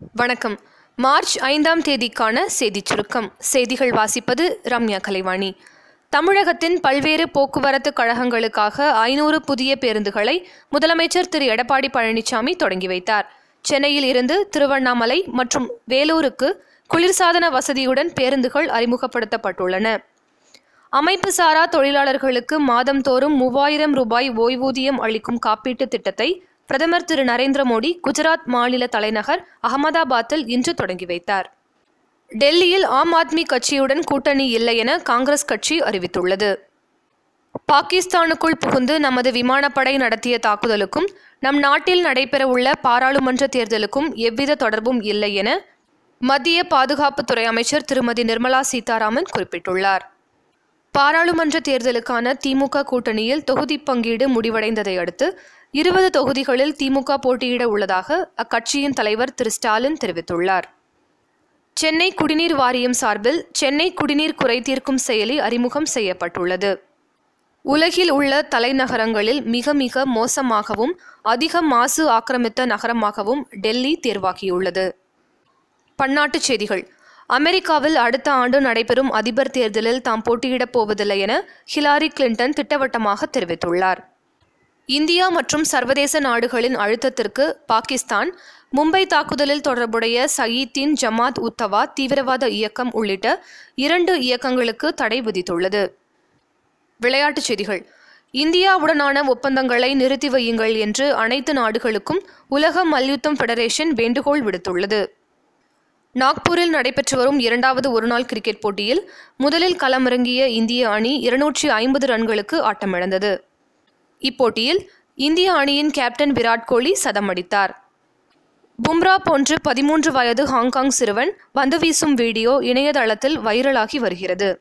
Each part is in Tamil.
வணக்கம். மார்ச் ஐந்தாம் தேதிக்கான செய்திச் சுருக்கம். செய்திகள் வாசிப்பது ரம்யா கலைவாணி. தமிழகத்தின் பல்வேறு போக்குவரத்து கழகங்களுக்காக ஐநூறு புதிய பேருந்துகளை முதலமைச்சர் திரு. எடப்பாடி பழனிசாமி தொடங்கி வைத்தார். சென்னையில் இருந்து திருவண்ணாமலை மற்றும் வேலூருக்கு குளிர்சாதன வசதியுடன் பேருந்துகள் அறிமுகப்படுத்தப்பட்டுள்ளன. அமைப்பு சாரா தொழிலாளர்களுக்கு மாதந்தோறும் மூவாயிரம் ரூபாய் ஓய்வூதியம் அளிக்கும் காப்பீட்டுத் திட்டத்தை பிரதமர் திரு நரேந்திர மோடி குஜராத் மாநில தலைநகர் அகமதாபாத்தில் இன்று தொடங்கி வைத்தார். டெல்லியில் ஆம் ஆத்மி கட்சியுடன் கூட்டணி இல்லை என காங்கிரஸ் கட்சி அறிவித்துள்ளது. பாகிஸ்தானுக்குள் புகுந்து நமது விமானப்படை நடத்திய தாக்குதலுக்கும் நம் நாட்டில் நடைபெறவுள்ள பாராளுமன்ற தேர்தலுக்கும் எவ்வித தொடர்பும் இல்லை என மத்திய பாதுகாப்புத்துறை அமைச்சர் திருமதி நிர்மலா சீதாராமன் குறிப்பிட்டுள்ளார். பாராளுமன்ற தேர்தலுக்கான திமுக கூட்டணியில் தொகுதி பங்கீடு முடிவடைந்ததை அடுத்து இருபது தொகுதிகளில் திமுக போட்டியிட உள்ளதாக அக்கட்சியின் தலைவர் திரு. ஸ்டாலின் தெரிவித்துள்ளார். சென்னை குடிநீர் வாரியம் சார்பில் சென்னை குடிநீர் குறை தீர்க்கும் செயலி அறிமுகம் செய்யப்பட்டுள்ளது. உலகில் உள்ள தலைநகரங்களில் மிக மிக மோசமாகவும் அதிக மாசு ஆக்கிரமித்த நகரமாகவும் டெல்லி தேர்வாகியுள்ளது. பன்னாட்டுச் செய்திகள். அமெரிக்காவில் அடுத்த ஆண்டு நடைபெறும் அதிபர் தேர்தலில் தாம் போட்டியிடப் போவதில்லை என ஹிலாரி கிளின்டன் திட்டவட்டமாக தெரிவித்துள்ளார். இந்தியா மற்றும் சர்வதேச நாடுகளின் அழுத்தத்திற்கு பாகிஸ்தான் மும்பை தாக்குதலில் தொடர்புடைய சயீத்தின் ஜமாத் உத்தவா தீவிரவாத இயக்கம் உள்ளிட்ட இரண்டு இயக்கங்களுக்கு தடை விதித்துள்ளது. விளையாட்டுச் செய்திகள். இந்தியாவுடனான ஒப்பந்தங்களை நிறுத்தி வையுங்கள் என்று அனைத்து நாடுகளுக்கும் உலக மல்யுத்தம் ஃபெடரேஷன் வேண்டுகோள் விடுத்துள்ளது. நாக்பூரில் நடைபெற்று வரும் இரண்டாவது ஒருநாள் கிரிக்கெட் போட்டியில் முதலில் களமிறங்கிய இந்திய அணி இருநூற்றி ஐம்பது ரன்களுக்கு ஆட்டமிழந்தது. இப்போட்டியில் இந்திய அணியின் கேப்டன் விராட் கோலி சதமடித்தார். பும்ரா போன்று பதிமூன்று வயது ஹாங்காங் சிறுவன் பந்து வீசும் வீடியோ இணையதளத்தில் வைரலாகி வருகிறது.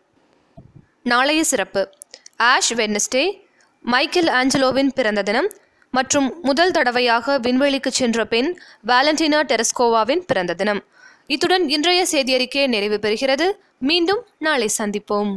நாளைய சிறப்பு. ஆஷ் வெட்னஸ்டே மைக்கேல் ஆஞ்சலோவின் பிறந்த தினம் மற்றும் முதல் தடவையாக விண்வெளிக்கு சென்ற பெண் வேலண்டினா டெரஸ்கோவாவின் பிறந்த தினம். இத்துடன் இன்றைய செய்தியறிக்கை நிறைவு பெறுகிறது. மீண்டும் நாளை சந்திப்போம்.